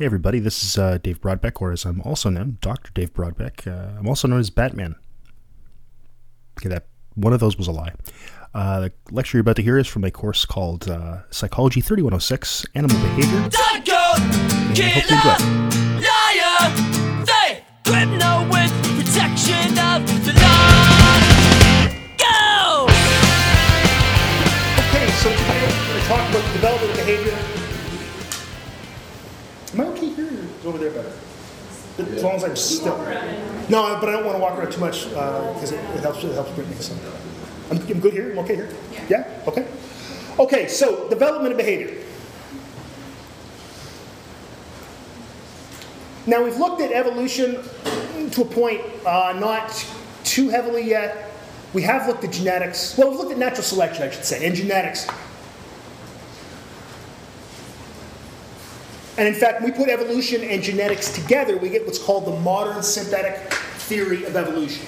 Hey, everybody, this is uh, Dave Brodbeck, or as I'm also known, Dr. Dave Brodbeck. Uh, I'm also known as Batman. Okay, that one of those was a lie. Uh, the lecture you're about to hear is from a course called uh, Psychology 3106 Animal Behavior. Psycho, killer, liar, they with protection over there better? As long as I'm still. No, but I don't want to walk around too much because it, it helps. It helps bring me some. I'm, I'm good here. I'm okay here. Yeah. Okay. Okay. So development of behavior. Now we've looked at evolution to a point, uh, not too heavily yet. We have looked at genetics. Well, we've looked at natural selection, I should say, and genetics. And in fact, when we put evolution and genetics together, we get what's called the modern synthetic theory of evolution.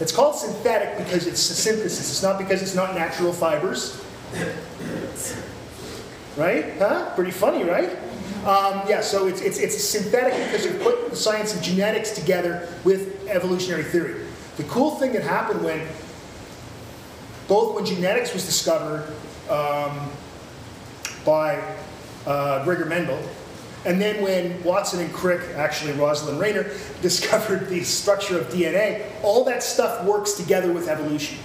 It's called synthetic because it's a synthesis. It's not because it's not natural fibers. Right? Huh? Pretty funny, right? Um, yeah, so it's, it's, it's synthetic because you put the science of genetics together with evolutionary theory. The cool thing that happened when, both when genetics was discovered um, by uh, Gregor Mendel, and then when Watson and Crick, actually Rosalind Rayner, discovered the structure of DNA, all that stuff works together with evolution.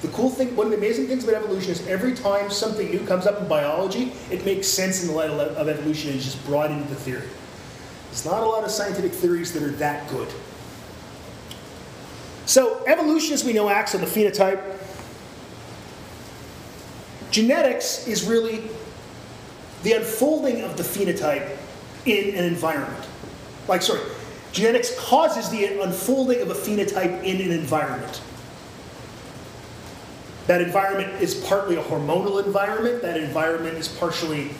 The cool thing, one of the amazing things about evolution is every time something new comes up in biology, it makes sense in the light of evolution and is just brought into the theory. There's not a lot of scientific theories that are that good. So, evolution, as we know, acts on the phenotype. Genetics is really the unfolding of the phenotype in an environment. Like, sorry, genetics causes the unfolding of a phenotype in an environment. That environment is partly a hormonal environment, that environment is partially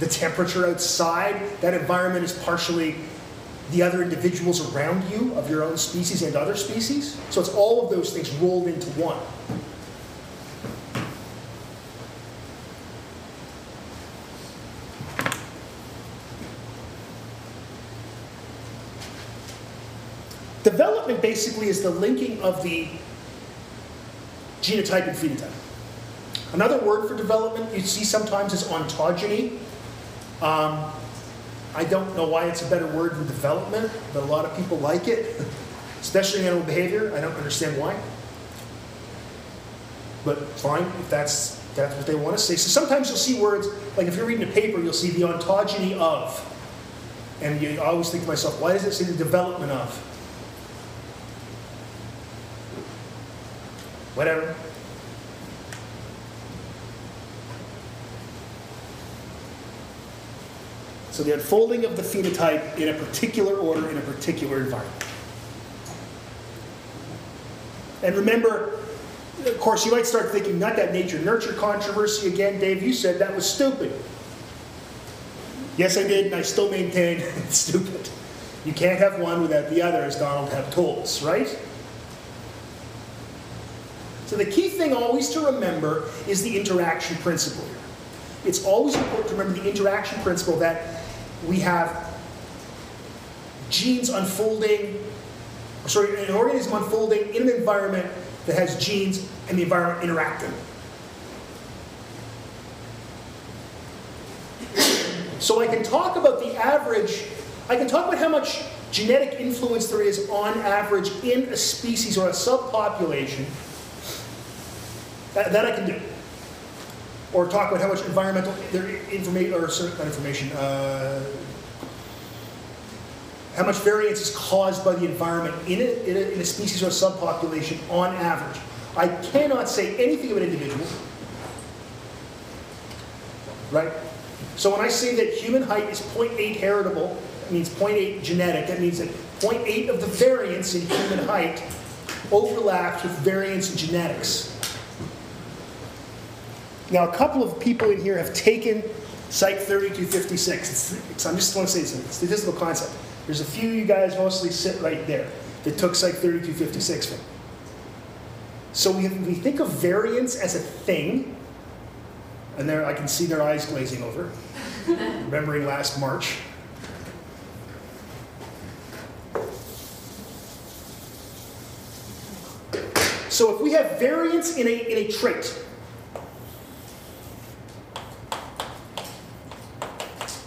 the temperature outside, that environment is partially the other individuals around you of your own species and other species. So it's all of those things rolled into one. Development basically is the linking of the genotype and phenotype. Another word for development you see sometimes is ontogeny. Um, I don't know why it's a better word than development, but a lot of people like it, especially in animal behavior. I don't understand why. But fine, if that's, that's what they want to say. So sometimes you'll see words, like if you're reading a paper, you'll see the ontogeny of. And you I always think to myself, why does it say the development of? Whatever. So the unfolding of the phenotype in a particular order in a particular environment. And remember, of course, you might start thinking, not that nature nurture controversy again. Dave, you said that was stupid. Yes, I did, and I still maintain it's stupid. You can't have one without the other, as Donald Hebb told us, right? So the key thing always to remember is the interaction principle here. It's always important to remember the interaction principle that we have genes unfolding, sorry, an organism unfolding in an environment that has genes and the environment interacting. So I can talk about the average, I can talk about how much genetic influence there is on average in a species or a subpopulation. That, that I can do. Or talk about how much environmental information or certain information, uh, how much variance is caused by the environment in a, in a, in a species or a subpopulation on average. I cannot say anything about individual, Right? So when I say that human height is 0.8 heritable, that means 0.8 genetic, that means that 0.8 of the variance in human height overlaps with variance in genetics. Now, a couple of people in here have taken Psych 3256. It's, it's, I just want to say it's a statistical concept. There's a few of you guys mostly sit right there that took Psych 3256 from. So we, we think of variance as a thing, and there I can see their eyes glazing over. remembering last March. So if we have variance in a, in a trait,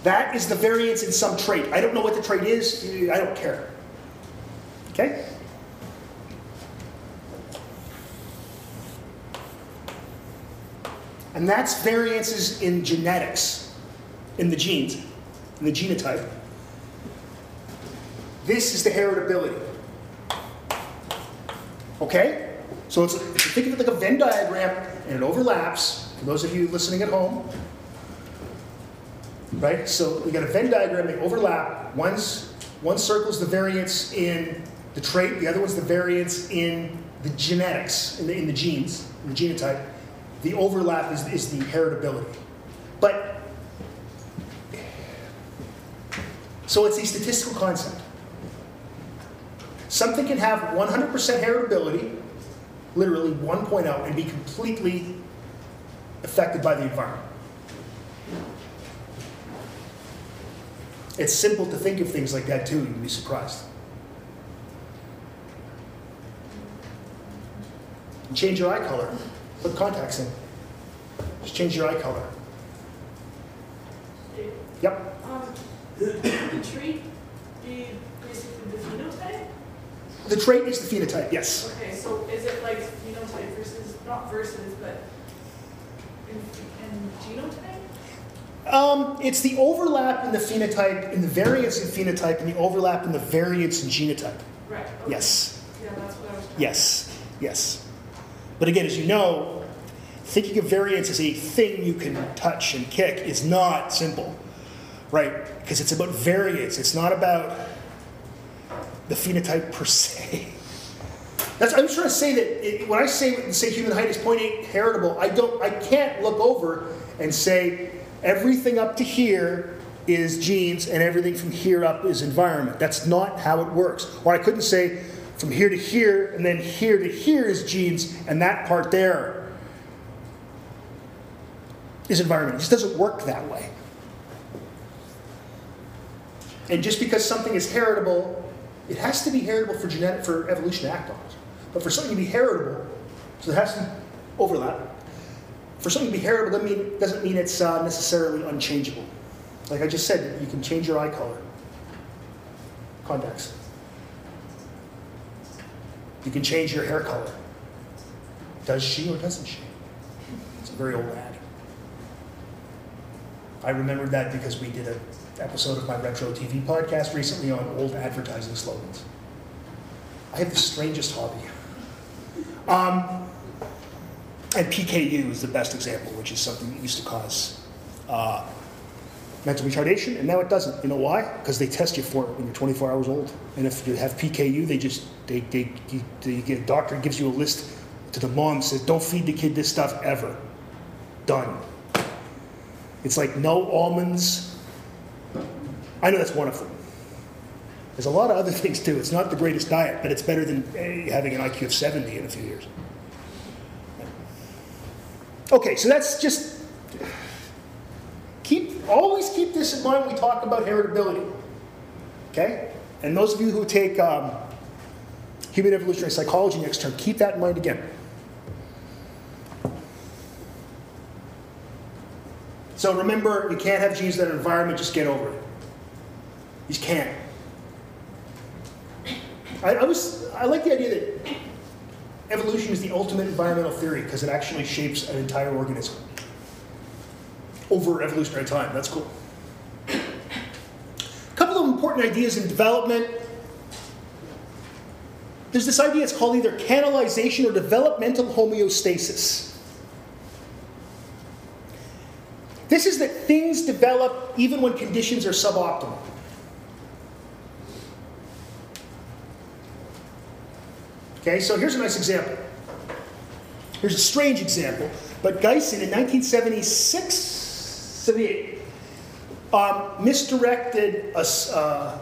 that is the variance in some trait. I don't know what the trait is, I don't care. Okay? And that's variances in genetics, in the genes, in the genotype. This is the heritability. Okay? So it's, think of it like a Venn diagram and it overlaps, for those of you listening at home, right? So we got a Venn diagram, they overlap. One's, one circle's the variance in the trait, the other one's the variance in the genetics, in the, in the genes, in the genotype. The overlap is, is the heritability. But, so it's a statistical concept. Something can have 100% heritability, literally one oh, and be completely affected by the environment. It's simple to think of things like that too, you'd be surprised. Change your eye color. Put contacts in. Just change your eye color. Yep. Um, the trait be basically the phenotype? The trait is the phenotype, yes. Okay, so is it like phenotype versus, not versus, but in, in genotype? Um, it's the overlap in the phenotype, in the variance in phenotype, and the overlap in the variance in genotype. Right. okay. Yes. Yeah, that's what I was. Yes. Yes. But again, as you know, thinking of variance as a thing you can touch and kick is not simple, right? Because it's about variance. It's not about the phenotype per se. That's, I'm just trying to say that it, when I say say human height is 0.8 heritable, I don't, I can't look over and say everything up to here is genes and everything from here up is environment. That's not how it works. Or I couldn't say from here to here and then here to here is genes and that part there is environment. It just doesn't work that way. And just because something is heritable, it has to be heritable for genetic for evolution to act on it. But for something to be heritable, so there has to overlap. For something to be heritable doesn't mean, doesn't mean it's uh, necessarily unchangeable. Like I just said, you can change your eye color. Contacts. You can change your hair color. Does she or doesn't she? It's a very old ad. I remembered that because we did an episode of my retro TV podcast recently on old advertising slogans. I have the strangest hobby. Um, and PKU is the best example, which is something that used to cause uh, mental retardation, and now it doesn't. You know why? Because they test you for it when you're 24 hours old. And if you have PKU, they just they they, they get, a doctor gives you a list to the mom says don't feed the kid this stuff ever. Done. It's like no almonds. I know that's one of them. There's a lot of other things too. It's not the greatest diet, but it's better than eh, having an IQ of 70 in a few years. Okay, so that's just keep always keep this in mind when we talk about heritability. Okay, and those of you who take um, human evolutionary psychology next term, keep that in mind again. So remember, you can't have genes that are environment. Just get over it. You can't. I, I was I like the idea that evolution is the ultimate environmental theory because it actually shapes an entire organism over evolutionary time. That's cool. A couple of important ideas in development. There's this idea, it's called either canalization or developmental homeostasis. This is that things develop even when conditions are suboptimal. Okay, so here's a nice example. Here's a strange example, but Geisen in 1976, 78, um, misdirected a, uh,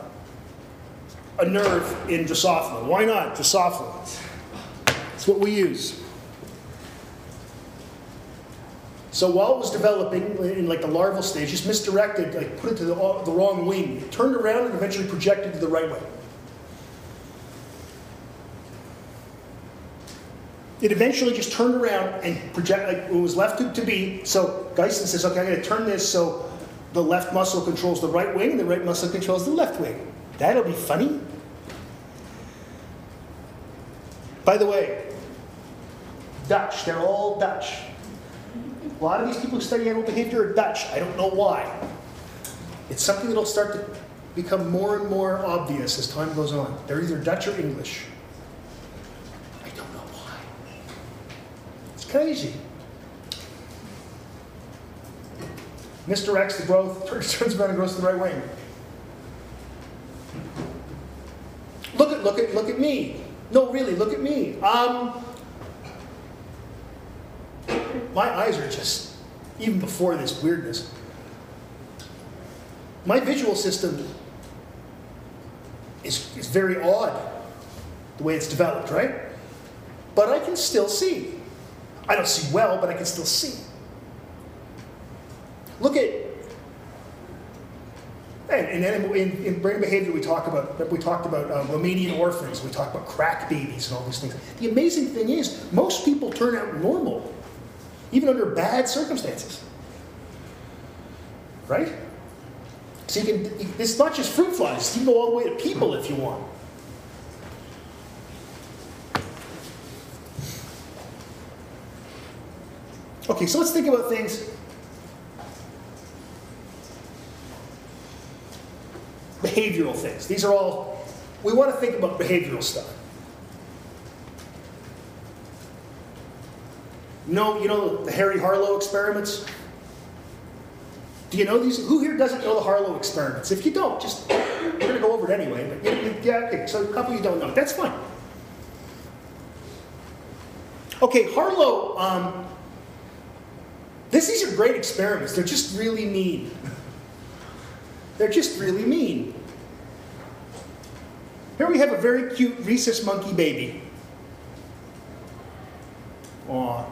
a nerve in Drosophila. Why not? Drosophila. It's what we use. So while it was developing in like the larval stage, just misdirected, like put it to the, the wrong wing, turned around and eventually projected to the right way. It eventually just turned around and project like it was left to, to be. So Geisen says, okay, I'm going to turn this so the left muscle controls the right wing and the right muscle controls the left wing. That'll be funny. By the way, Dutch, they're all Dutch. A lot of these people who study animal behavior are Dutch. I don't know why. It's something that'll start to become more and more obvious as time goes on. They're either Dutch or English. I don't know why. It's crazy. Misdirects the growth, turns around and grows to the right wing. Look at look at look at me. No, really, look at me. Um, my eyes are just even before this weirdness. My visual system is, is very odd the way it's developed, right? But I can still see. I don't see well, but I can still see. Look at and in, in, in brain behavior, we talk about we talked about um, Romanian orphans. We talk about crack babies and all these things. The amazing thing is, most people turn out normal, even under bad circumstances. Right? So you can. It's not just fruit flies. You can go all the way to people if you want. Okay, so let's think about things behavioral things. These are all, we want to think about behavioral stuff. No, you know the Harry Harlow experiments? Do you know these? Who here doesn't know the Harlow experiments? If you don't, just, we're going to go over it anyway. But yeah, okay, so a couple you don't know. That's fine. Okay, Harlow, um, this, these are great experiments. They're just really mean. They're just really mean. Here we have a very cute rhesus monkey baby. Aw.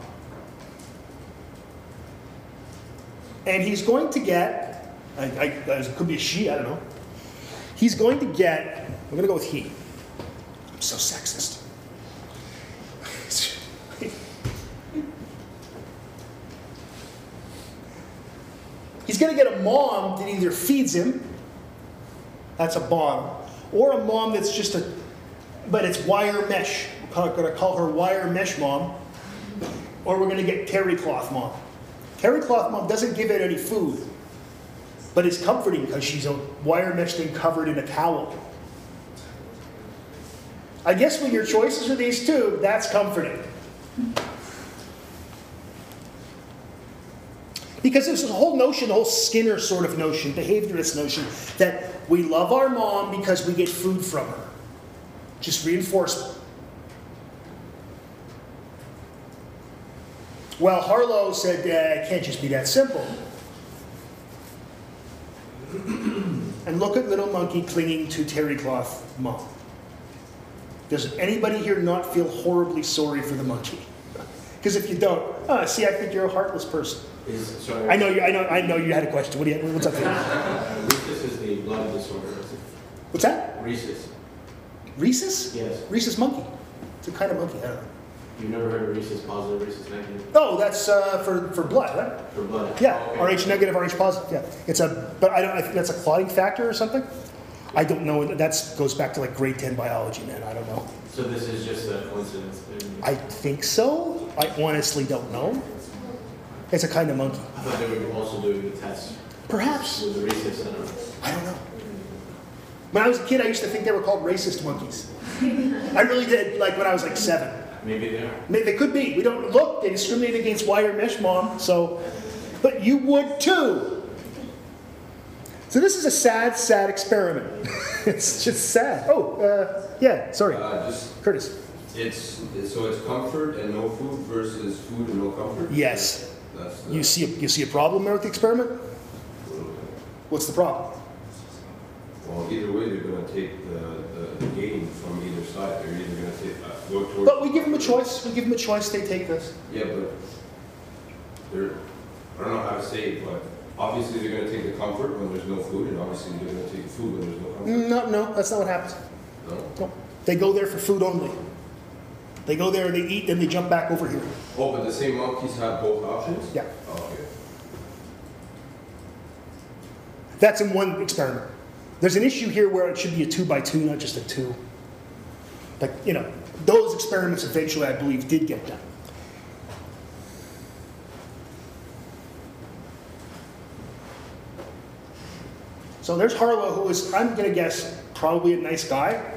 And he's going to get, I, I, it could be a she, I don't know. He's going to get, I'm going to go with he. I'm so sexist. He's going to get a mom that either feeds him, that's a bomb, or a mom that's just a, but it's wire mesh. We're going to call her wire mesh mom, or we're going to get terry cloth mom. Terry cloth mom doesn't give it any food, but it's comforting because she's a wire mesh thing covered in a towel. I guess when your choices are these two, that's comforting. Because there's a whole notion, the whole Skinner sort of notion, behaviorist notion, that we love our mom because we get food from her. Just reinforcement. Well, Harlow said uh, it can't just be that simple. and look at little monkey clinging to terry cloth mom. Does anybody here not feel horribly sorry for the monkey? Because if you don't, oh, see, I think you're a heartless person. Is, sorry. I know you. I know. I know you had a question. What do you? What's up? Here? Rhesus is the blood disorder. is? What's that? Rhesus. Rhesus? Yes. Rhesus monkey. It's a kind of monkey. I don't know. You've never heard of rhesus positive, rhesus negative Oh, that's uh, for for blood, right? for blood? Yeah, Oh, okay. Rh negative, Rh positive. Yeah, it's a. But I don't. I think that's a clotting factor or something. I don't know. That goes back to like grade ten biology, man. I don't know. So this is just a coincidence. I think so. I honestly don't know. It's a kind of monkey. I thought they were also doing the test Perhaps. with the don't know. I don't know. When I was a kid, I used to think they were called racist monkeys. I really did. Like when I was like seven. Maybe they are. Maybe they could be. We don't look. They discriminate against wire mesh mom. So, but you would too. So this is a sad, sad experiment. it's just sad. Oh, uh, yeah. Sorry, Uh, just, Curtis. it's, so it's comfort and no food versus food and no comfort? Yes. That's the. You see, a, you see a problem there with the experiment? What's the problem? Well, either way, they're gonna take the, the, gain from either side, they're either gonna take, uh, go towards. But we give them a choice. We give them a choice. They take this. Yeah, but they're, I don't know how to say it, but obviously they're gonna take the comfort when there's no food, and obviously they're gonna take the food when there's no comfort. No, no, that's not what happens. No? No. They go there for food only. They go there, they eat, then they jump back over here. Oh, but the same monkeys have both options? Yeah. Oh, Okay. That's in one experiment. There's an issue here where it should be a two by two, not just a two. But, you know, those experiments eventually, I believe, did get done. So there's Harlow, who is, I'm going to guess, probably a nice guy,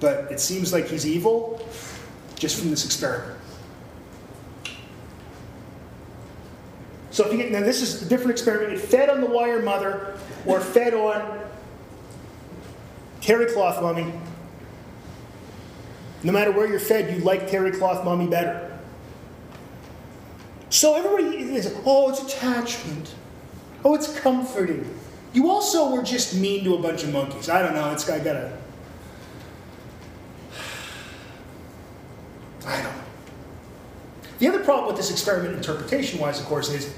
but it seems like he's evil just from this experiment. So if you get, now this is a different experiment. It fed on the wire mother or fed on terry cloth mummy. No matter where you're fed, you like terry cloth mummy better. So everybody is, oh, it's attachment. Oh, it's comforting. You also were just mean to a bunch of monkeys. I don't know. It's I gotta. I don't know. The other problem with this experiment, interpretation wise, of course, is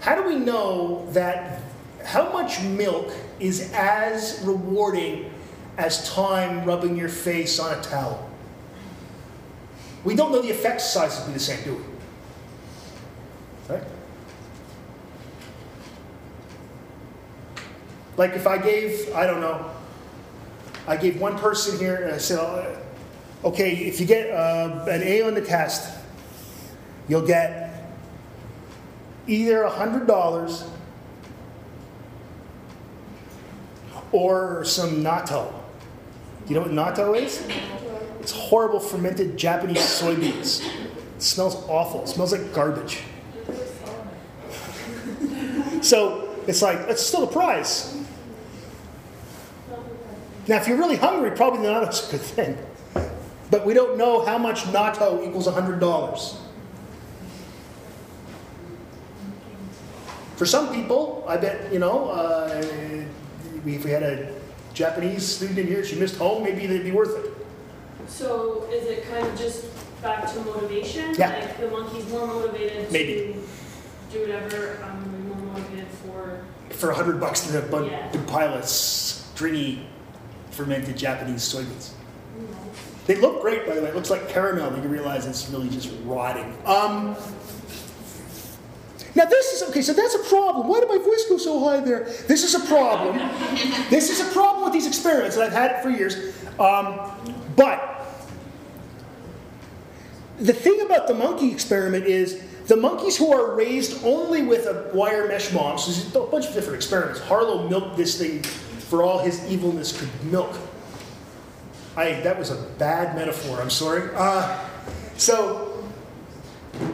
how do we know that how much milk is as rewarding as time rubbing your face on a towel? We don't know the effect size would be the same, do we? Right? Like if I gave, I don't know, I gave one person here, and I said, uh, okay, if you get uh, an A on the test, you'll get either $100 or some natto. Do you know what natto is? It's horrible fermented Japanese soybeans. It smells awful. It smells like garbage. So it's like, it's still a prize. Now, if you're really hungry, probably the natto's a good thing. But we don't know how much natto equals $100. For some people, I bet, you know, uh, if we had a Japanese student in here, she missed home, maybe they'd be worth it. So is it kind of just back to motivation? Yeah. Like the monkey's more motivated Maybe. to do whatever, I'm gonna more motivated for, For a hundred bucks to a Yeah. pile of stringy fermented Japanese soybeans. They look great, by the way. It looks like caramel. but You realize it's really just rotting. Um, now this is okay. So that's a problem. Why did my voice go so high there? This is a problem. this is a problem with these experiments, and I've had it for years. Um, but the thing about the monkey experiment is the monkeys who are raised only with a wire mesh mom. So there's a bunch of different experiments. Harlow milked this thing for all his evilness could milk. I, that was a bad metaphor, I'm sorry. Uh, so,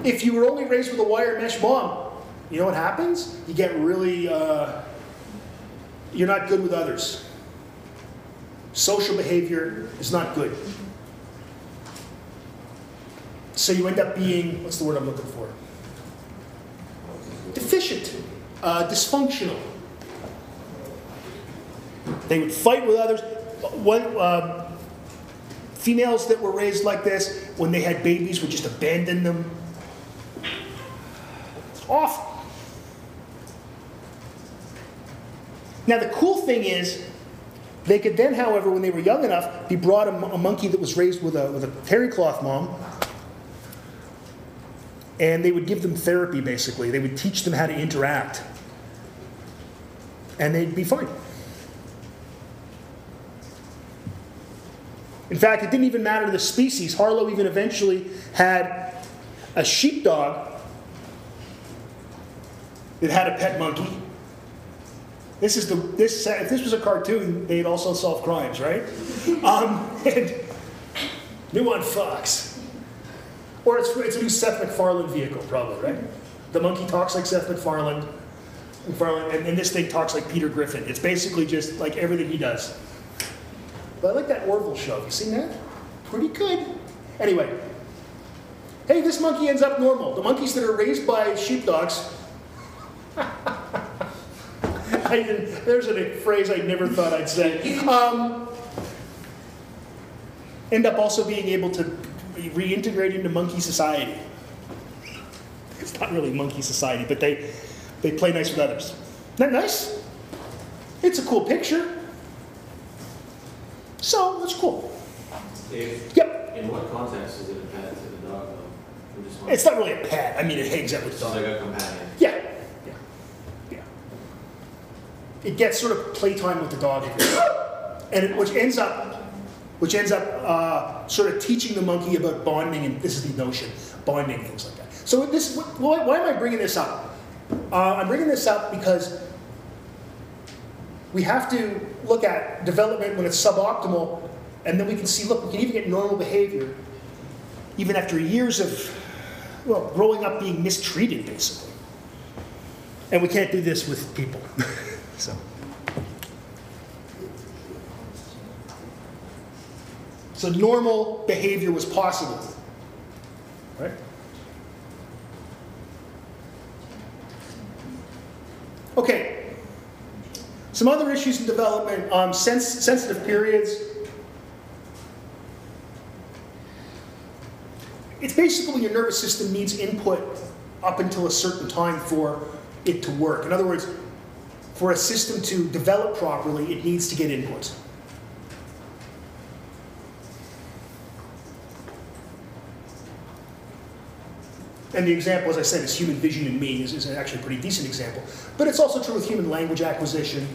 if you were only raised with a wire mesh mom, you know what happens? You get really, uh, you're not good with others. Social behavior is not good. So you end up being, what's the word I'm looking for? Deficient, uh, dysfunctional. They would fight with others. Um, females that were raised like this, when they had babies, would just abandon them. It's awful. Now, the cool thing is, they could then, however, when they were young enough, be brought a, a monkey that was raised with a, with a terry cloth mom, and they would give them therapy basically. They would teach them how to interact, and they'd be fine. In fact, it didn't even matter to the species. Harlow even eventually had a sheepdog that had a pet monkey. This is the this if this was a cartoon, they'd also solve crimes, right? Um, and new on Fox, or it's it's a new Seth MacFarlane vehicle, probably, right? The monkey talks like Seth MacFarlane, MacFarlane and, and this thing talks like Peter Griffin. It's basically just like everything he does. But I like that Orville show. Have you seen that? Pretty good. Anyway, hey, this monkey ends up normal. The monkeys that are raised by sheepdogs. There's a phrase I never thought I'd say. Um, end up also being able to reintegrate into monkey society. It's not really monkey society, but they, they play nice with others. Isn't that nice? It's a cool picture. So, that's cool. Dave, Yep. in what context is it a pet to the dog though? Just It's not really a pet. I mean, it hangs out with It's the just dog. like a companion. Yeah. Yeah. Yeah. It gets sort of playtime with the dog, and it, which ends up, which ends up uh, sort of teaching the monkey about bonding, and this is the notion, bonding, things like that. So this, why, why am I bringing this up? Uh, I'm bringing this up because we have to look at development when it's suboptimal, and then we can see, look, we can even get normal behavior, even after years of, well, growing up being mistreated, basically. And we can't do this with people. so. So normal behavior was possible. Right? Okay. Some other issues in development, um, sens- sensitive periods. It's basically your nervous system needs input up until a certain time for it to work. In other words, for a system to develop properly, it needs to get input. And the example, as I said, is human vision in me is, is actually a pretty decent example. But it's also true with human language acquisition.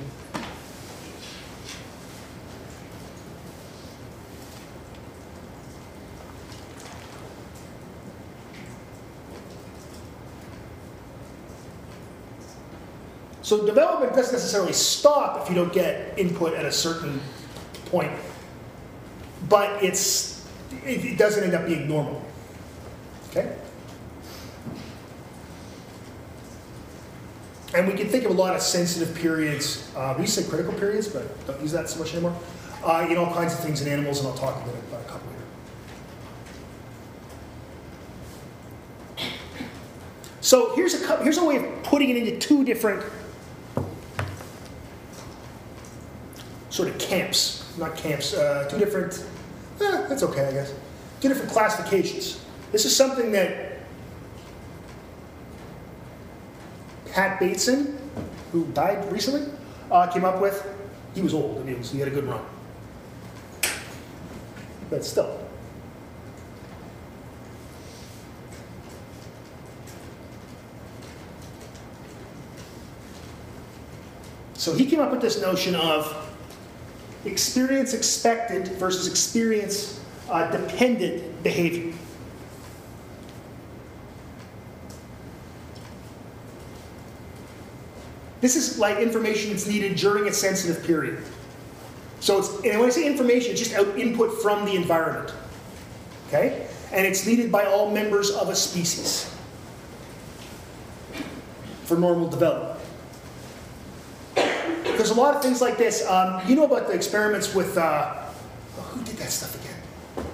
So development doesn't necessarily stop if you don't get input at a certain point, but it's it, it doesn't end up being normal. Okay. And we can think of a lot of sensitive periods. Uh, we used to say critical periods, but don't use that so much anymore. Uh, in all kinds of things in animals, and I'll talk a bit about a couple here. So here's a here's a way of putting it into two different sort of camps, not camps, uh, two different. Eh, that's okay, I guess. Two different classifications. This is something that Pat Bateson, who died recently, uh, came up with. He was old he, was, he had a good run. But still. So he came up with this notion of experience expected versus experience uh, dependent behavior. This is like information that's needed during a sensitive period. So it's, and when I say information, it's just out input from the environment. Okay? And it's needed by all members of a species for normal development. There's a lot of things like this. Um, you know about the experiments with, uh, oh, who did that stuff again?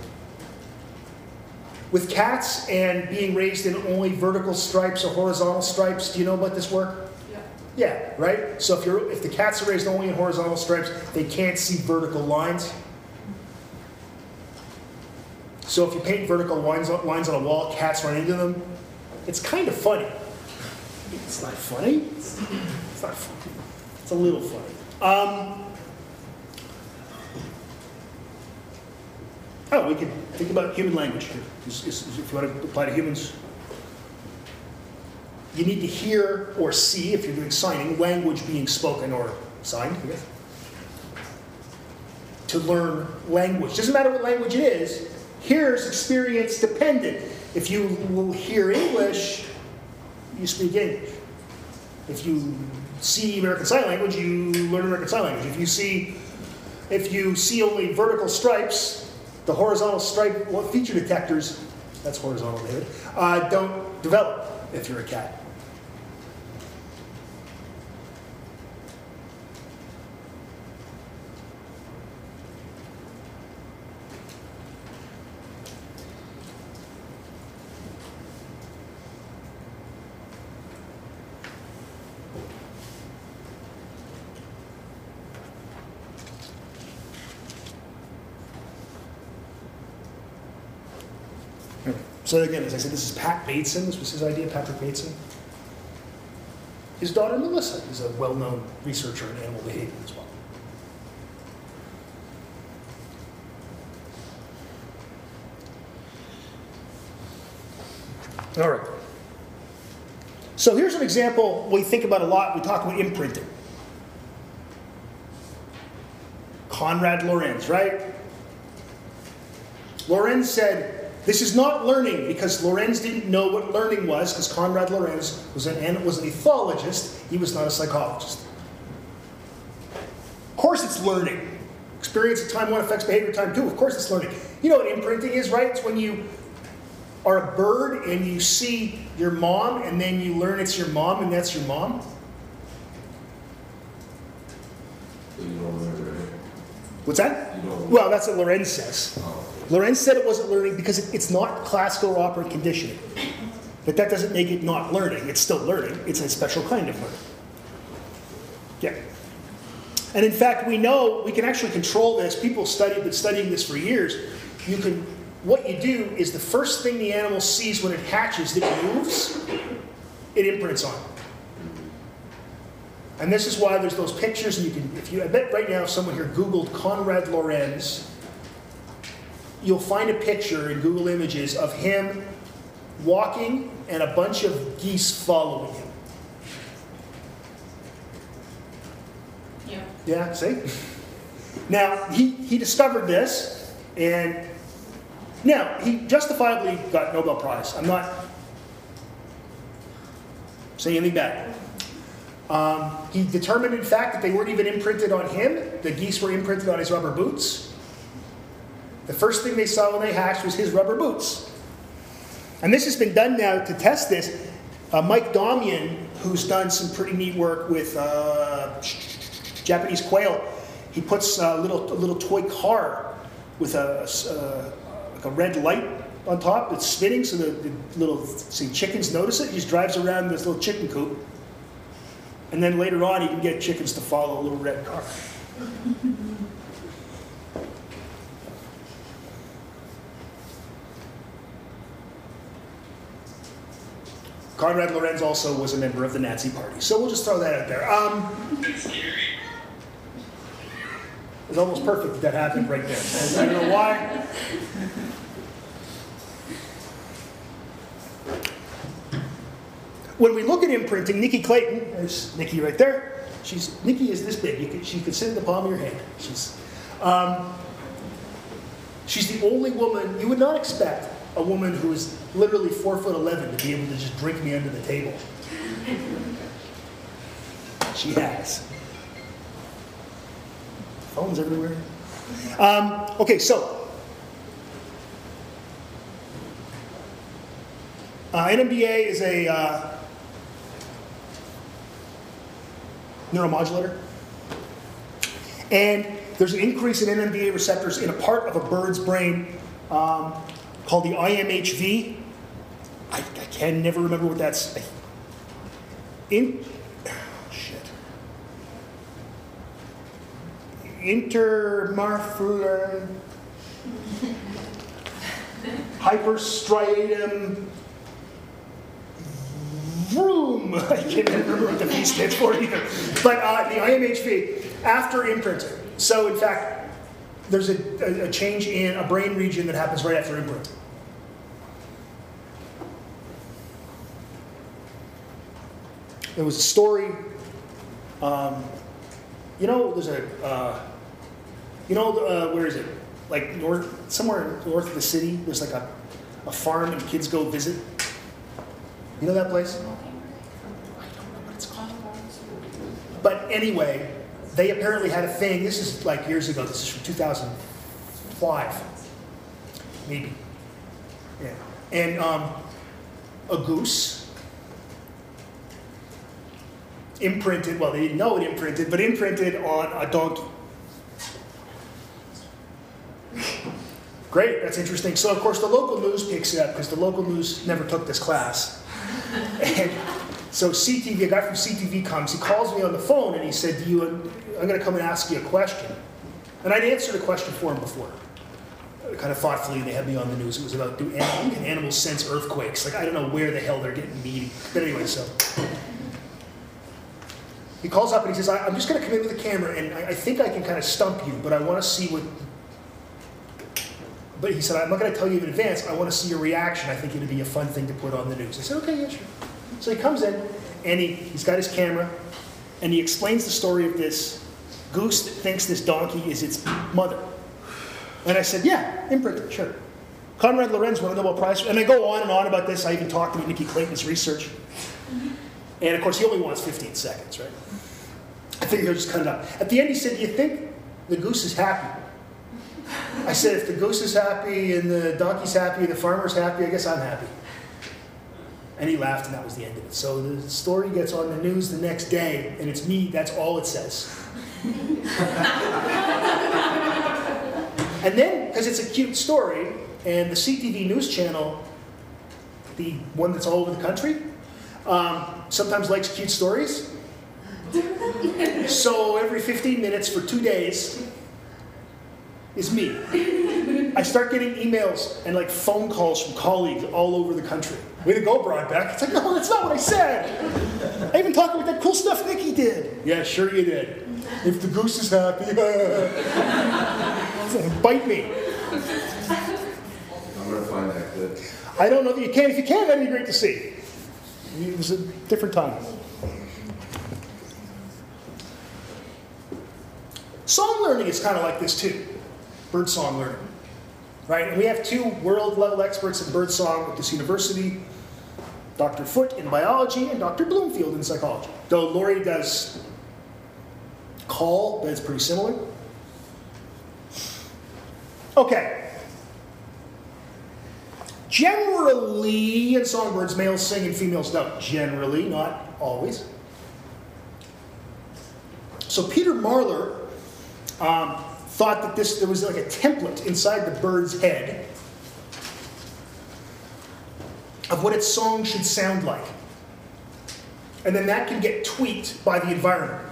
With cats and being raised in only vertical stripes or horizontal stripes. Do you know about this work? Yeah. Yeah, right? So if you're if the cats are raised only in horizontal stripes, they can't see vertical lines. So if you paint vertical lines on, lines on a wall, cats run into them. It's kind of funny. It's not funny. It's not funny. It's a little funny. Um, oh, we can think about human language here. Is- is- if you want to apply to humans, you need to hear or see, if you're doing signing, language being spoken or signed, I guess. To learn language. Doesn't matter what language it is, here's experience dependent. If you will hear English, you speak English. If you see American Sign Language, you learn American Sign Language. If you see, if you see only vertical stripes, the horizontal stripe feature detectors, that's horizontal, David, uh, don't develop if you're a cat. So again, as I said, this is Pat Bateson. This was his idea, Patrick Bateson. His daughter Melissa is a well-known researcher in animal behavior as well. All right. So here's an example we think about a lot. We talk about imprinting. Konrad Lorenz, right? Lorenz said, This is not learning because Lorenz didn't know what learning was because Konrad Lorenz was an, was an ethologist, he was not a psychologist. Of course, it's learning. Experience at time one affects behavior at time two. Of course, it's learning. You know what imprinting is, right? It's when you are a bird and you see your mom and then you learn it's your mom and that's your mom. So you don't remember it. What's that? Well, that's what Lorenz says. Oh. Lorenz said it wasn't learning because it- it's not classical operant conditioning. But that doesn't make it not learning. It's still learning. It's a special kind of learning. Yeah. And in fact, we know we can actually control this. People study, been studying this for years. You can, what you do is the first thing the animal sees when it hatches that moves, it imprints on. And this is why there's those pictures, and you can, if you, I bet right now if someone here Googled Konrad Lorenz, you'll find a picture in Google Images of him walking and a bunch of geese following him. Yeah. Yeah, see? Now, he, he discovered this, and now, he justifiably got Nobel Prize. I'm not saying anything bad. Um, he determined, in fact, that they weren't even imprinted on him. The geese were imprinted on his rubber boots. The first thing they saw when they hatched was his rubber boots. And this has been done now to test this. Uh, Mike Domjan, who's done some pretty neat work with uh, Japanese quail, he puts a little, a little toy car with a, uh, like a red light on top that's spinning so the, the little see, chickens notice it. He just drives around this little chicken coop. And then later on, he can get chickens to follow a little red car. Konrad Lorenz also was a member of the Nazi Party. So we'll just throw that out there. Um, it's almost perfect that that happened right there. I don't know why. When we look at imprinting, Nicky Clayton, there's Nicky right there. She's Nicky is this big. She could sit in the palm of your hand. She's, um, she's the only woman you would not expect a woman who is literally four foot eleven to be able to just drink me under the table. She has. Phones everywhere. Um, okay, so uh, NMDA is a uh, neuromodulator, and there's an increase in NMDA receptors in a part of a bird's brain um, called the IMHV. I, I can never remember what that's. In, shit. Intermarfular hyperstriatum vroom. I can't remember what the V stands for either. But uh, the IMHV after imprinting. So in fact, there's a, a, a change in a brain region that happens right after imprinting. There was a story. Um, you know, there's a. Uh, you know, uh, where is it? Like north, somewhere north of the city. There's like a, a farm and kids go visit. You know that place? I don't know what it's called. But anyway, they apparently had a thing. This is like years ago. This is from 2005, maybe. Yeah. And um, a goose imprinted. Well, they didn't know it imprinted, but imprinted on a donkey. Great, that's interesting. So, of course, the local news picks it up because the local news never took this class. And so, CTV, a guy from CTV comes, he calls me on the phone and he said, Do you, I'm going to come and ask you a question. And I'd answered a question for him before. kind of thoughtfully, they had me on the news. It was about do animal, can animals sense earthquakes? Like I don't know where the hell they're getting me. But anyway, so he calls up and he says, I, "I'm just going to come in with a camera, and I, I think I can kind of stump you, but I want to see what." But he said, "I'm not going to tell you in advance. I want to see your reaction. I think it'd be a fun thing to put on the news." I said, "Okay, yeah, sure." So he comes in, and he, he's got his camera, and he explains the story of this goose that thinks this donkey is its mother. And I said, yeah, imprinter, sure. Konrad Lorenz won a Nobel Prize. And I go on and on about this. I even talked about Nicky Clayton's research. And of course, he only wants 15 seconds, right? I figured he'll just cut it up. At the end, he said, do you think the goose is happy? I said, if the goose is happy and the donkey's happy and the farmer's happy, I guess I'm happy. And he laughed, and that was the end of it. So the story gets on the news the next day, and it's me, that's all it says. and then, because it's a cute story, and the CTV News Channel, the one that's all over the country, um, sometimes likes cute stories. so every 15 minutes for two days is me. I start getting emails and like phone calls from colleagues all over the country. Way to go, Brodbeck. It's like, no, that's not what I said. I even talked about that cool stuff Nicky did. Yeah, sure you did. If the goose is happy, bite me. I'm gonna find that clip. I don't know that you can. If you can, that'd be great to see. It was a different time. Song learning is kind of like this too. Bird song learning. Right? And we have two world level experts in bird song at this university Dr. Foote in biology and Dr. Bloomfield in psychology. Though Laurie does call, but it's pretty similar. Okay. Generally, in songbirds, males sing and females don't. Generally, not always. So Peter Marler um, thought that this there was like a template inside the bird's head of what its song should sound like. And then that can get tweaked by the environment.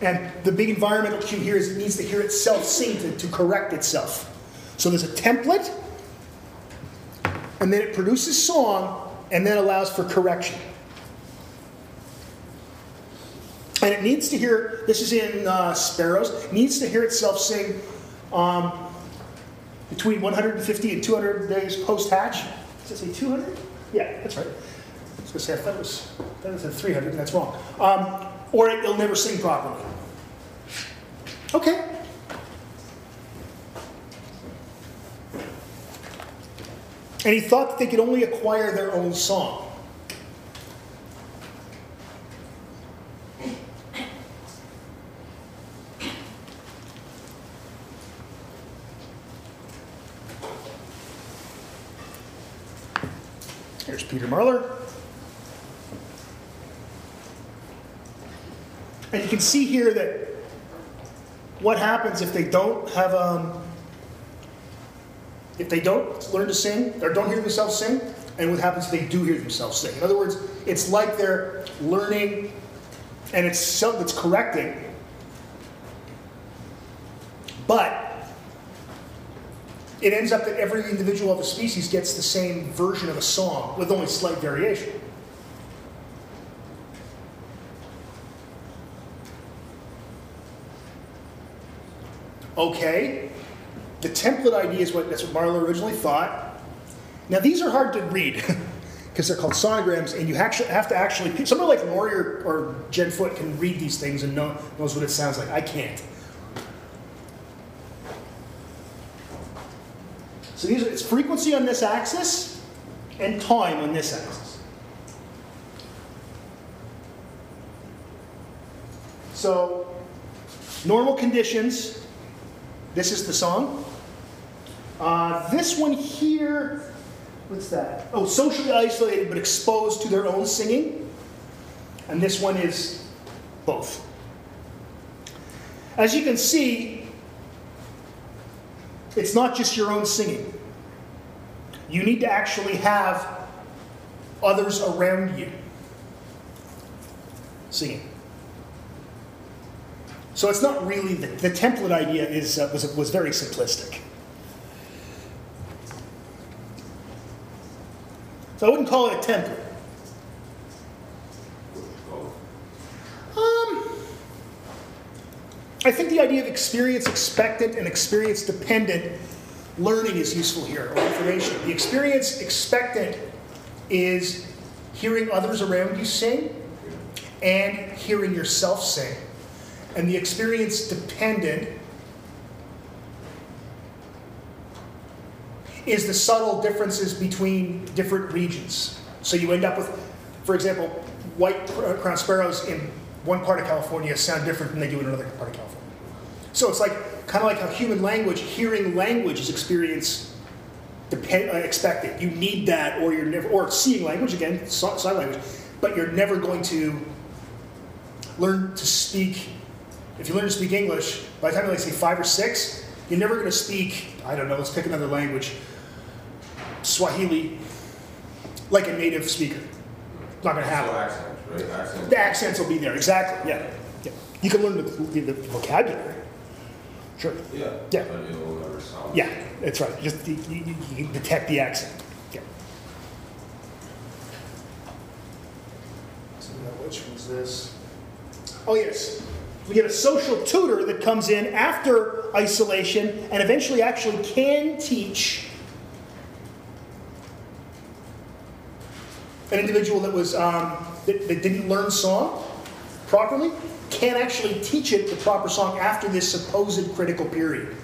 And the big environmental cue here is it needs to hear itself sing to, to correct itself. So there's a template, and then it produces song, and then allows for correction. And it needs to hear, this is in uh, Sparrows, needs to hear itself sing um, between 150 and 200 days post hatch. Does it say 200? Yeah, that's right. I was going to say, I thought it was, thought it said 300, and that's wrong. Um, or it, it'll never sing properly. Okay. And he thought that they could only acquire their own song. Here's Peter Marler. And you can see here that what happens if they don't have um, if they don't learn to sing or don't hear themselves sing, and what happens if they do hear themselves sing. In other words, it's like they're learning and it's self that's correcting, but it ends up that every individual of a species gets the same version of a song with only slight variation. Okay, the template idea is what that's what Marler originally thought. Now these are hard to read because they're called sonograms, and you actually have to actually. Somebody like Laurie or, or Jen Foote can read these things and know, knows what it sounds like. I can't. So these are, it's frequency on this axis and time on this axis. So normal conditions. This is the song. Uh, this one here, what's that? Oh, socially isolated but exposed to their own singing. And this one is both. As you can see, it's not just your own singing. You need to actually have others around you singing. So it's not really the, the template idea is uh, was was very simplistic. So I wouldn't call it a template. Um, I think the idea of experience expectant and experience dependent learning is useful here, or information. The experience expectant is hearing others around you sing and hearing yourself sing. And the experience dependent is the subtle differences between different regions. So you end up with, for example, white cr- uh, crown sparrows in one part of California sound different than they do in another part of California. So it's like kind of like how human language, hearing language is experience depend, uh, expected. You need that, or you're never, or seeing language again, sign language, but you're never going to learn to speak. If you learn to speak English, by the time you're like say five or six, you're never going to speak. I don't know. Let's pick another language. Swahili, like a native speaker. Not going to happen. right? The accents will be there, exactly. Yeah. yeah. You can learn the, the, the vocabulary. Sure. Yeah. Yeah. But it will never sound. Yeah, that's right. Just you, you, you can detect the accent. Yeah. So now which one's this? Oh yes, we get a social tutor that comes in after isolation and eventually actually can teach an individual that was um, that, that didn't learn song properly can actually teach it the proper song after this supposed critical period.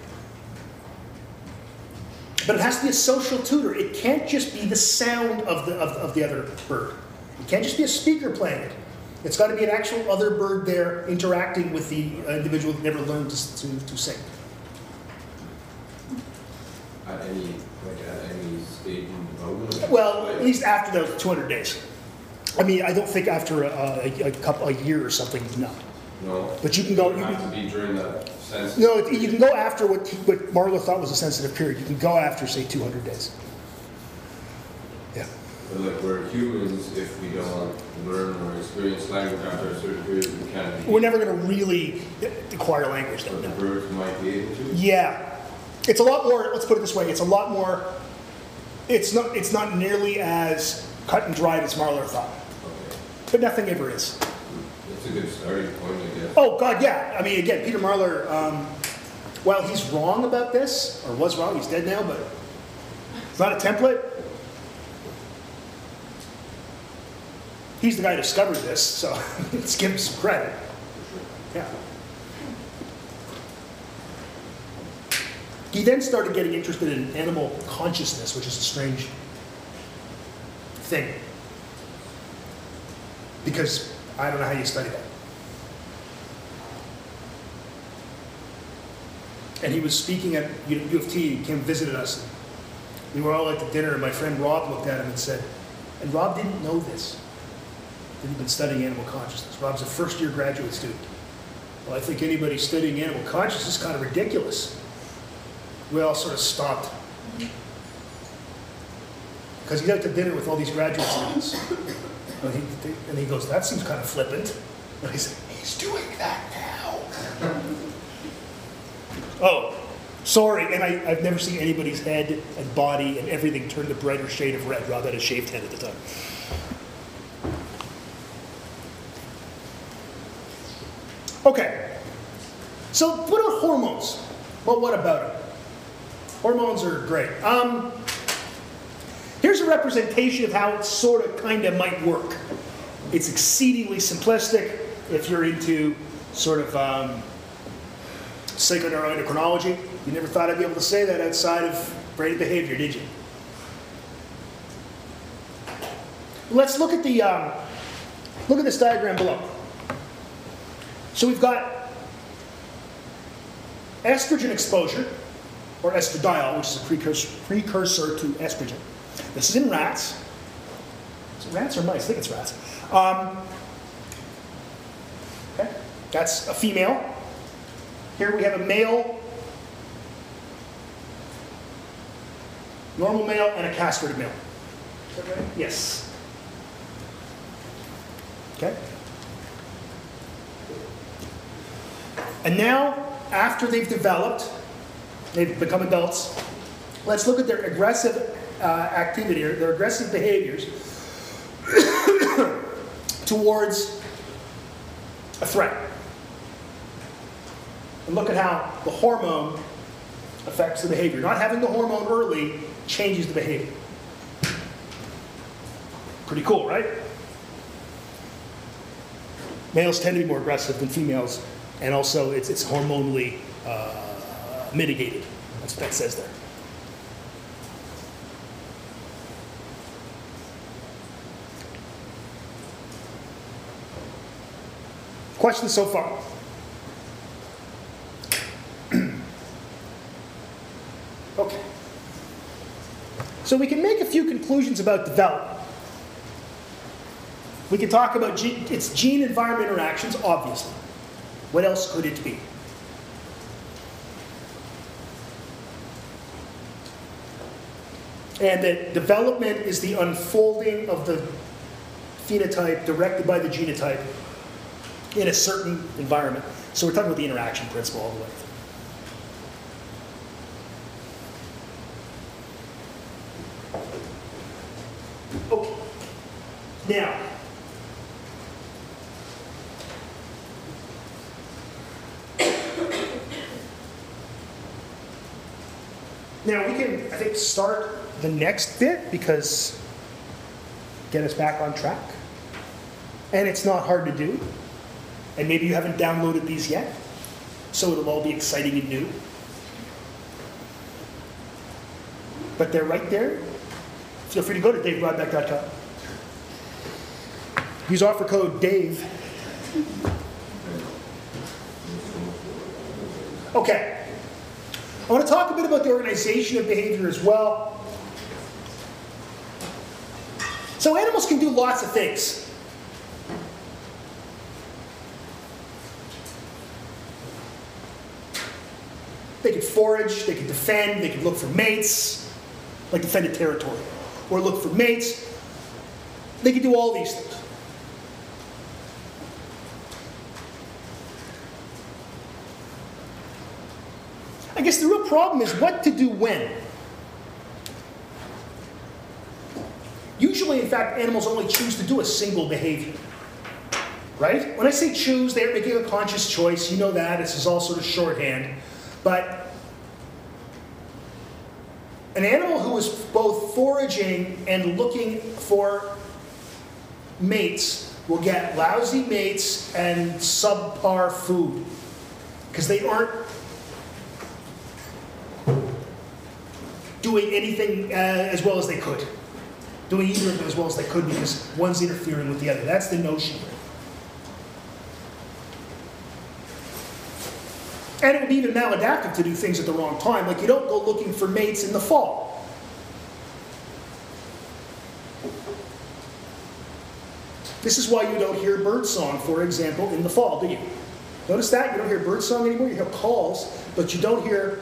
But it has to be a social tutor. It can't just be the sound of the, of, of the other bird. It can't just be a speaker playing it. It's got to be an actual other bird there interacting with the uh, individual that never learned to, to, to sing. At any, like at any stage in development? Well, at least after the 200 days. I mean, I don't think after a, a, a couple, a year or something, no. No. But you can go- you to be during that sense. No, you can go after what, what Marler thought was a sensitive period. You can go after, say, 200 days. Yeah. But like we're humans, if we don't learn or experience language after a certain period, we can't be. We're never going to really acquire language, though. But the birds might be able to. Yeah, it's a lot more. Let's put it this way: it's a lot more. It's not. It's not nearly as cut and dried as Marler thought, Okay. but nothing ever is. That's a good starting point. Oh God, yeah. I mean, again, Peter Marler. Um, while he's wrong about this, or was wrong, he's dead now, but it's not a template. He's the guy who discovered this, so let's give him some credit. Yeah. He then started getting interested in animal consciousness, which is a strange thing. Because I don't know how you study that. And he was speaking at U of T, he came visited us. We were all at the dinner, and my friend Rob looked at him and said, and Rob didn't know this, that he'd been studying animal consciousness. Rob's a first year graduate student. Well, I think anybody studying animal consciousness is kind of ridiculous. We all sort of stopped. Because he's out to dinner with all these graduate students. And he, and he goes, that seems kind of flippant. And I said, he's doing that now. Oh, sorry. And I, I've never seen anybody's head and body and everything turn the brighter shade of red. Rob had a shaved head at the time. Okay. So what are hormones? Well, what about them? Hormones are great. Um, here's a representation of how it sort of kind of might work. It's exceedingly simplistic if you're into sort of um, psychoneuroendocrinology. You never thought I'd be able to say that outside of brain behavior, did you? Let's look at the um, look at this diagram below. So we've got estrogen exposure, or estradiol, which is a precursor, precursor to estrogen. This is in rats. Is rats or mice? I think it's rats. Um, okay, that's a female. Here we have a male, normal male, and a castrated male. Is right? Yes. Okay. And now, after they've developed, they've become adults, let's look at their aggressive uh, activity or their aggressive behaviors towards a threat. And look at how the hormone affects the behavior. Not having the hormone early changes the behavior. Pretty cool, right? Males tend to be more aggressive than females, and also it's, it's hormonally uh, mitigated. That's what that says there. Questions so far? okay. So we can make a few conclusions about development. We can talk about its gene environment interactions, obviously. What else could it be? And that development is the unfolding of the phenotype directed by the genotype in a certain environment. So we're talking about the interaction principle all the way. Okay. Now, now we can, I think, start the next bit because get us back on track. And it's not hard to do. And maybe you haven't downloaded these yet, so it'll all be exciting and new. But they're right there. Feel free to go to davebrodbeck.com. Use offer code DAVE. Okay. I want to talk a bit about the organization of behavior as well. So, animals can do lots of things. They can forage, they can defend, they can look for mates, like defend a territory, or look for mates. They can do all these things. I guess the real problem is what to do when. Usually, in fact, animals only choose to do a single behavior. Right? When I say choose, they're making a conscious choice. You know that. This is all sort of shorthand. But an animal who is both foraging and looking for mates will get lousy mates and subpar food because they aren't doing anything uh, as well as they could. Doing either of them as well as they could because one's interfering with the other. That's the notion. And it would be even maladaptive to do things at the wrong time. Like you don't go looking for mates in the fall. This is why you don't hear bird song, for example, in the fall, do you? Notice that? You don't hear bird song anymore. You hear calls, but you don't hear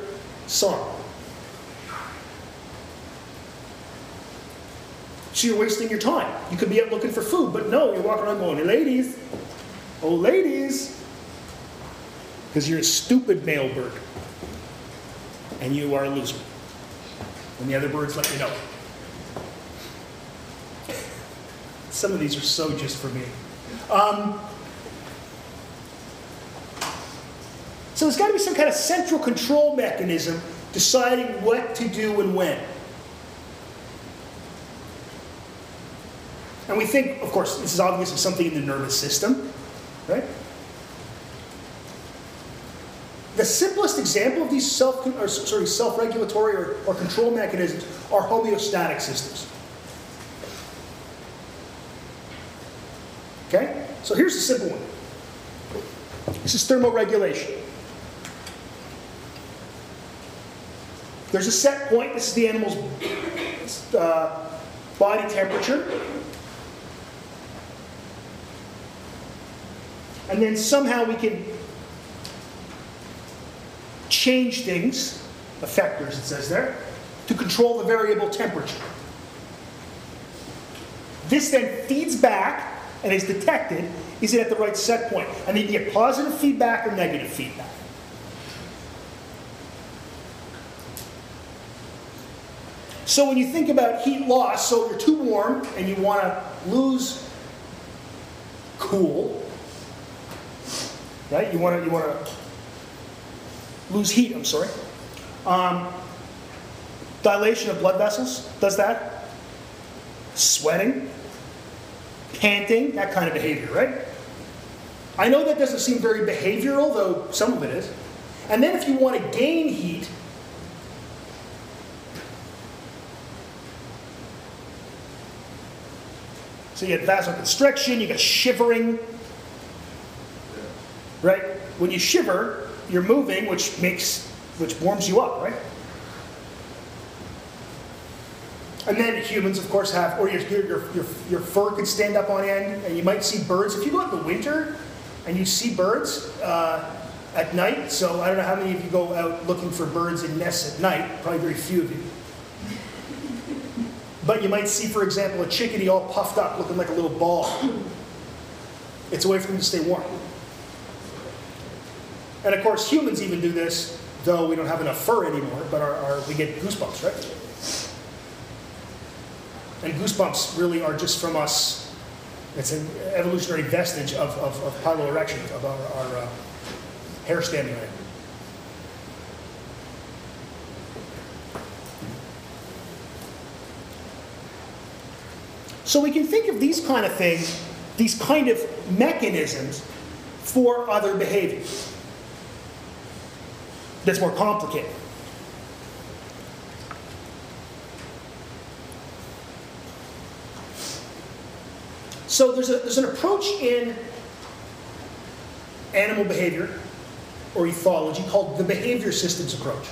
song. So you're wasting your time. You could be out looking for food, but no, you're walking around going, ladies, oh, ladies, because you're a stupid male bird. And you are a loser. And the other birds let you know. Some of these are so just for me. Um, so there's got to be some kind of central control mechanism deciding what to do and when. And we think, of course, this is obviously something in the nervous system, right? The simplest example of these self, or, sorry, self-regulatory or, or control mechanisms are homeostatic systems. Okay? So here's a simple one. This is thermoregulation. There's a set point. This is the animal's uh, body temperature. And then somehow we can change things, effectors it says there, to control the variable temperature. This then feeds back and is detected, is it at the right set point? And you get positive feedback or negative feedback. So when you think about heat loss, so you're too warm and you want to lose cool, right? You want to you want to lose heat. I'm sorry. Um, dilation of blood vessels does that. Sweating, panting, that kind of behavior, right? I know that doesn't seem very behavioral, though some of it is. And then if you want to gain heat, so you get vasoconstriction, you get shivering, right? When you shiver, you're moving, which makes, which warms you up, right? And then humans, of course, have, or your, your, your, your, fur could stand up on end, and you might see birds. If you go out in the winter and you see birds uh, at night, so I don't know how many of you go out looking for birds in nests at night, probably very few of you. But you might see, for example, a chickadee all puffed up, looking like a little ball. It's a way for them to stay warm. And of course, humans even do this, though we don't have enough fur anymore, but our, our, we get goosebumps, right? And goosebumps really are just from us. It's an evolutionary vestige of, of, of piloerection, of our, our uh, hair standing on. So we can think of these kind of things, these kind of mechanisms for other behaviors. That's more complicated. So there's, a, there's an approach in animal behavior or ethology called the behavior systems approach.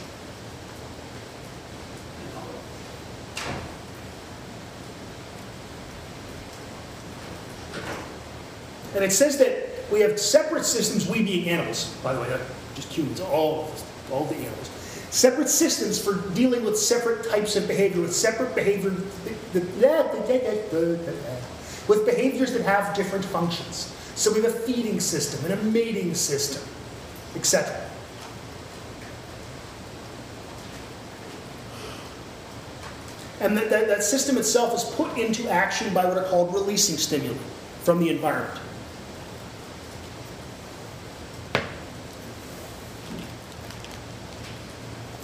And it says that we have separate systems, we being animals, by the way, just humans, all of us, all the animals. Separate systems for dealing with separate types of behavior, with separate behavior, with behaviors that have different functions. So we have a feeding system and a mating system, etc. And that, that, that system itself is put into action by what are called releasing stimuli from the environment.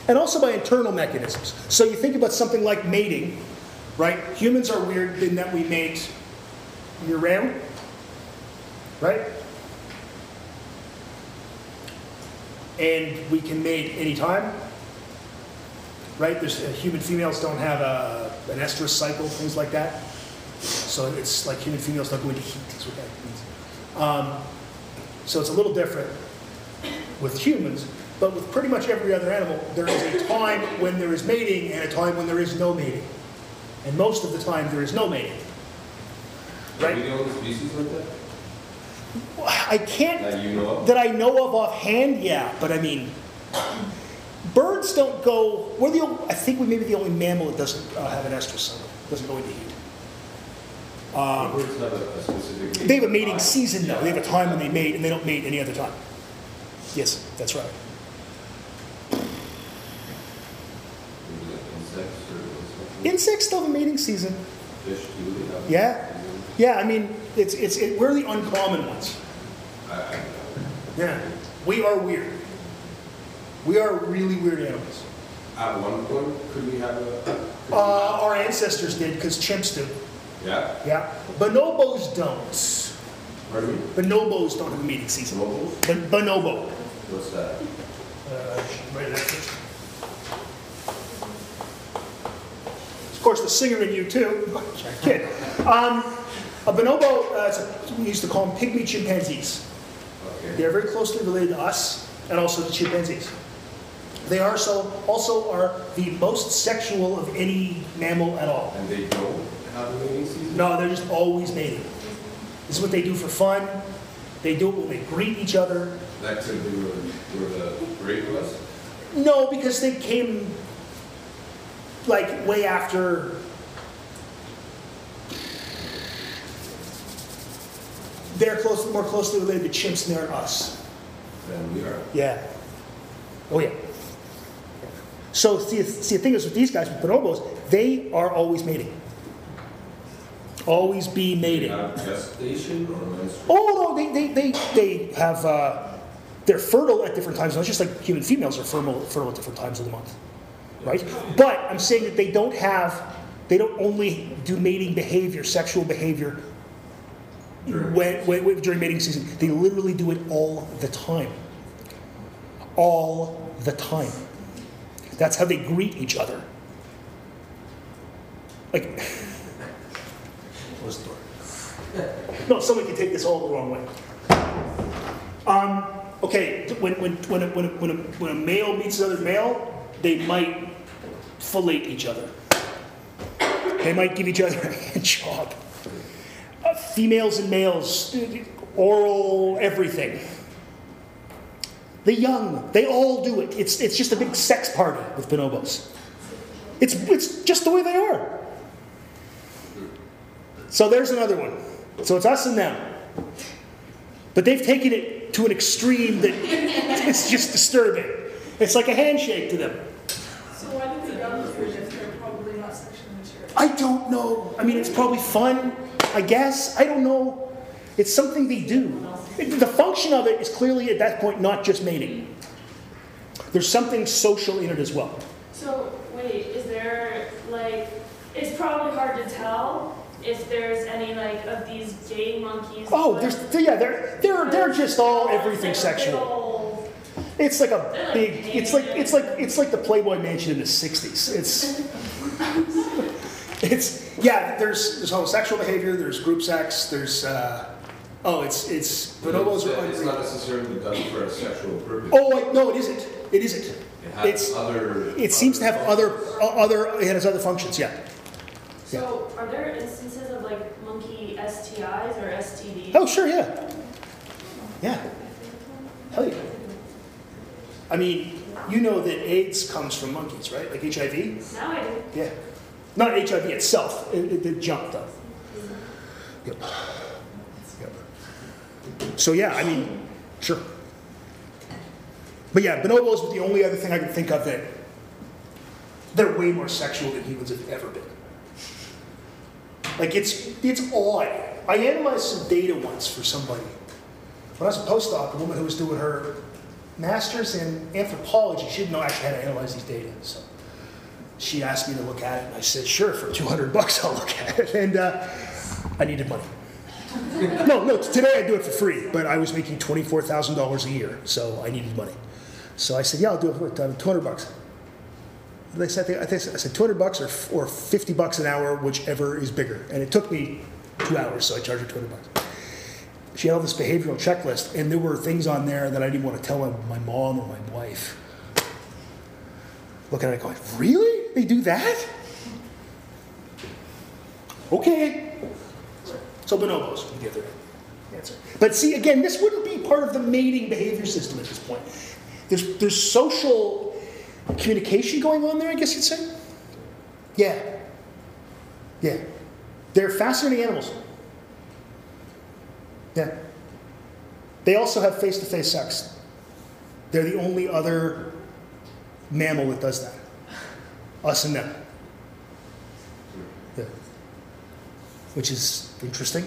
And also by internal mechanisms. So you think about something like mating, right? Humans are weird in that we mate year round, right? And we can mate anytime, right? There's uh, human females don't have a, an estrus cycle, things like that. So it's like human females don't go into heat. Is what that means. Um, so it's a little different with humans, but with pretty much every other animal, there is a time when there is mating and a time when there is no mating. And most of the time, there is no mating. Are Right? we the only species like that? I can't, That you know of? that I know of offhand, yeah, but I mean, birds don't go, we're the, only, I think we may be the only mammal that doesn't uh, have an estrus cycle, doesn't go into heat. Um, Birds have a a specific. They have a mating season, though. They have a time when they mate, and they don't mate any other time. Yes, that's right. Maybe like insects or something. Insects still have a mating season. Fish too, they have. Yeah. Yeah, I mean, it's, it's, it, we're the uncommon ones. I, I, Yeah. We are weird. We are really weird animals. at one point, could we have a? Uh, our ancestors did, because chimps do. Yeah, Yeah. Bonobos don't. pardon me? Bonobos don't have a mating season. Mobiles? Bon- bonobo. What's that? Uh, right Of course, the singer in U2. Kid. Um, a bonobo, uh, we used to call them pygmy chimpanzees. They're very closely related to us and also to chimpanzees. They are so also are the most sexual of any mammal at all. And they don't have a mating season? No, they're just always mating. This is what they do for fun. They do it when they greet each other. That could with, with the rape us? No, because they came like way after. they're close, more closely related to chimps than they are us. Than we are. Yeah. Oh, yeah. So, see, see, the thing is with these guys, with bonobos, they are always mating. Always be mating. gestation? Oh, no, they, they, they, they have, uh, they're fertile at different times. Not just like human females are fertile, fertile at different times of the month, right? But I'm saying that they don't have, they don't only do mating behavior, sexual behavior During- when, when, during mating season. They literally do it all the time. All the time. That's how they greet each other. Like, close the door. No, someone can take this all the wrong way. Um, okay, when, when, when, a, when, a, when, a, when a male meets another male, they might fellate each other. They might give each other a hand job. Uh, females and males, oral, everything. The young, they all do it. It's, it's just a big sex party with bonobos. It's, it's just the way they are. So there's another one. So it's us and them. But they've taken it to an extreme that it's just disturbing. It's like a handshake to them. So why do the young do it if they're probably not sexually mature? I don't know. I mean, it's probably fun, I guess. I don't know. It's something they do. It- The function of it is clearly at that point not just mating. There's something social in it as well. So, wait, is there, like, it's probably hard to tell if there's any, like, of these gay monkeys. Oh, there's yeah, they're they're they're just all everything sexual. It's like a big. It's like it's like it's like the Playboy Mansion in the '60s. It's it's yeah. There's there's homosexual behavior. There's group sex. There's uh, oh, it's it's bonobos It's, are it's not necessarily done for a sexual purpose. Oh wait, no, it isn't. It isn't. It has It's other. it seems to have other o- other it has other functions. Yeah. So, are there instances of, like, monkey STIs or STDs? Oh sure, yeah. Yeah. Hell yeah. I mean, you know that AIDS comes from monkeys, right? Like HIV. Now I do. Yeah. Not HIV itself, it, it, the junk though. Yep. Yep. So yeah, I mean, sure. But yeah, bonobos was the only other thing I can think of that they're way more sexual than humans have ever been. Like it's it's odd. I analyzed some data once for somebody. When I was a postdoc, a woman who was doing her master's in anthropology, she didn't know actually how to analyze these data. So she asked me to look at it, and I said, sure, for 200 bucks I'll look at it. And uh, I needed money. no, no, today I do it for free, but I was making $24,000 a year, so I needed money. So I said, yeah, I'll do it for uh, 200 bucks. They said, I, I said 200 bucks or, or 50 bucks an hour, whichever is bigger. And it took me two hours, so I charged her 200 bucks. She had all this behavioral checklist, and there were things on there that I didn't want to tell my, my mom or my wife. Looking at it going, really? They do that? Okay. So bonobos would be the other answer. But see, again, this wouldn't be part of the mating behavior system at this point. There's, there's social communication going on there, I guess you'd say? Yeah. Yeah. They're fascinating animals. Yeah. They also have face to face sex. They're the only other mammal that does that. Us and them. Yeah. Which is interesting.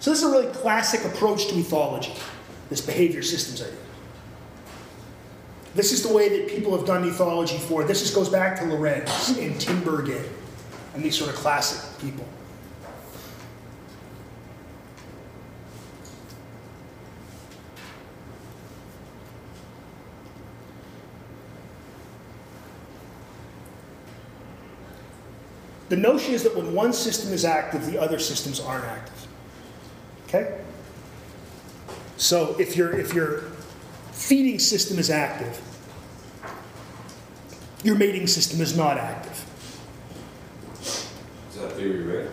So this is a really classic approach to ethology, this behavior systems idea. This is the way that people have done ethology for. This just goes back to Lorenz and Tinbergen and these sort of classic people. The notion is that when one system is active, the other systems aren't active. Okay? So if your if your feeding system is active, your mating system is not active. Is that theory right?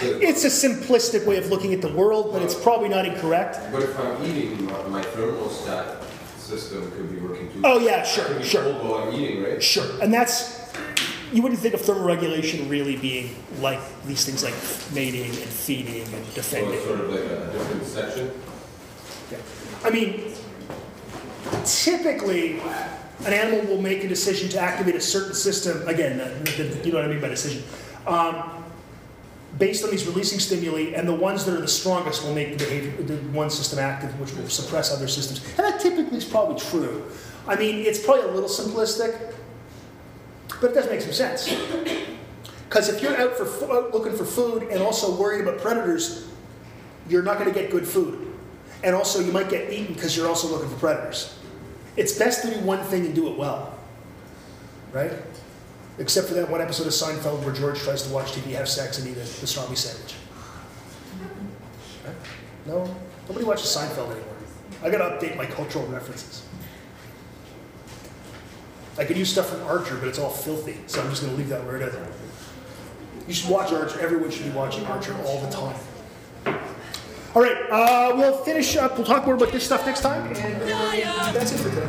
It's a simplistic way of looking at the world, but it's probably not incorrect. But if I'm eating, my, thermostat system could be working too. Oh, yeah, sure, sure. while I'm eating, right? Sure, and that's you wouldn't think of thermoregulation really being like these things like mating and feeding and So defending. it's sort of like a, a different section. Yeah. I mean, typically, an animal will make a decision to activate a certain system. Again, the, the, you know what I mean by decision. Um, based on these releasing stimuli, and the ones that are the strongest will make the behavior, the one system active, which will suppress other systems. And that typically is probably true. I mean, it's probably a little simplistic, but it does make some sense. Because if you're out for out looking for food and also worried about predators, you're not going to get good food. And also, you might get eaten because you're also looking for predators. It's best to do one thing and do it well, right? Except for that one episode of Seinfeld where George tries to watch TV, have sex, and eat a pastrami sandwich. Right? No, nobody watches Seinfeld anymore. I got to update my cultural references. I could use stuff from Archer, but it's all filthy, so I'm just going to leave that where it is. You should watch Archer. Everyone should be watching Archer all the time. All right, uh, we'll finish up. We'll talk more about this stuff next time, and uh, that's it for today.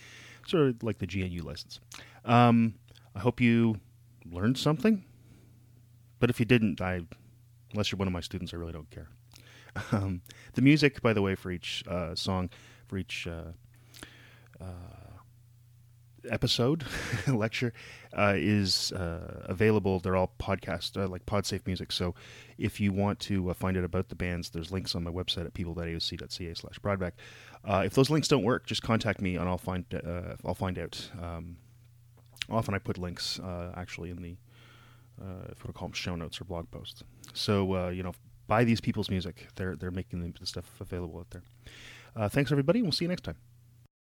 Sort of like the GNU license. Um, I hope you learned something. But if you didn't, I, unless you're one of my students, I really don't care. Um, the music, by the way, for each uh, song, for each uh, uh, episode lecture, uh, is uh, available. They're all podcast, uh, like PodSafe music. So if you want to find out about the bands, there's links on my website at people.aoc.ca slash brodbeck. Uh, if those links don't work, just contact me and I'll find uh, I'll find out. Um, often I put links uh, actually in the uh, if we call them show notes or blog posts. So uh, you know, buy these people's music. They're they're making the stuff available out there. Uh, thanks everybody. We'll see you next time.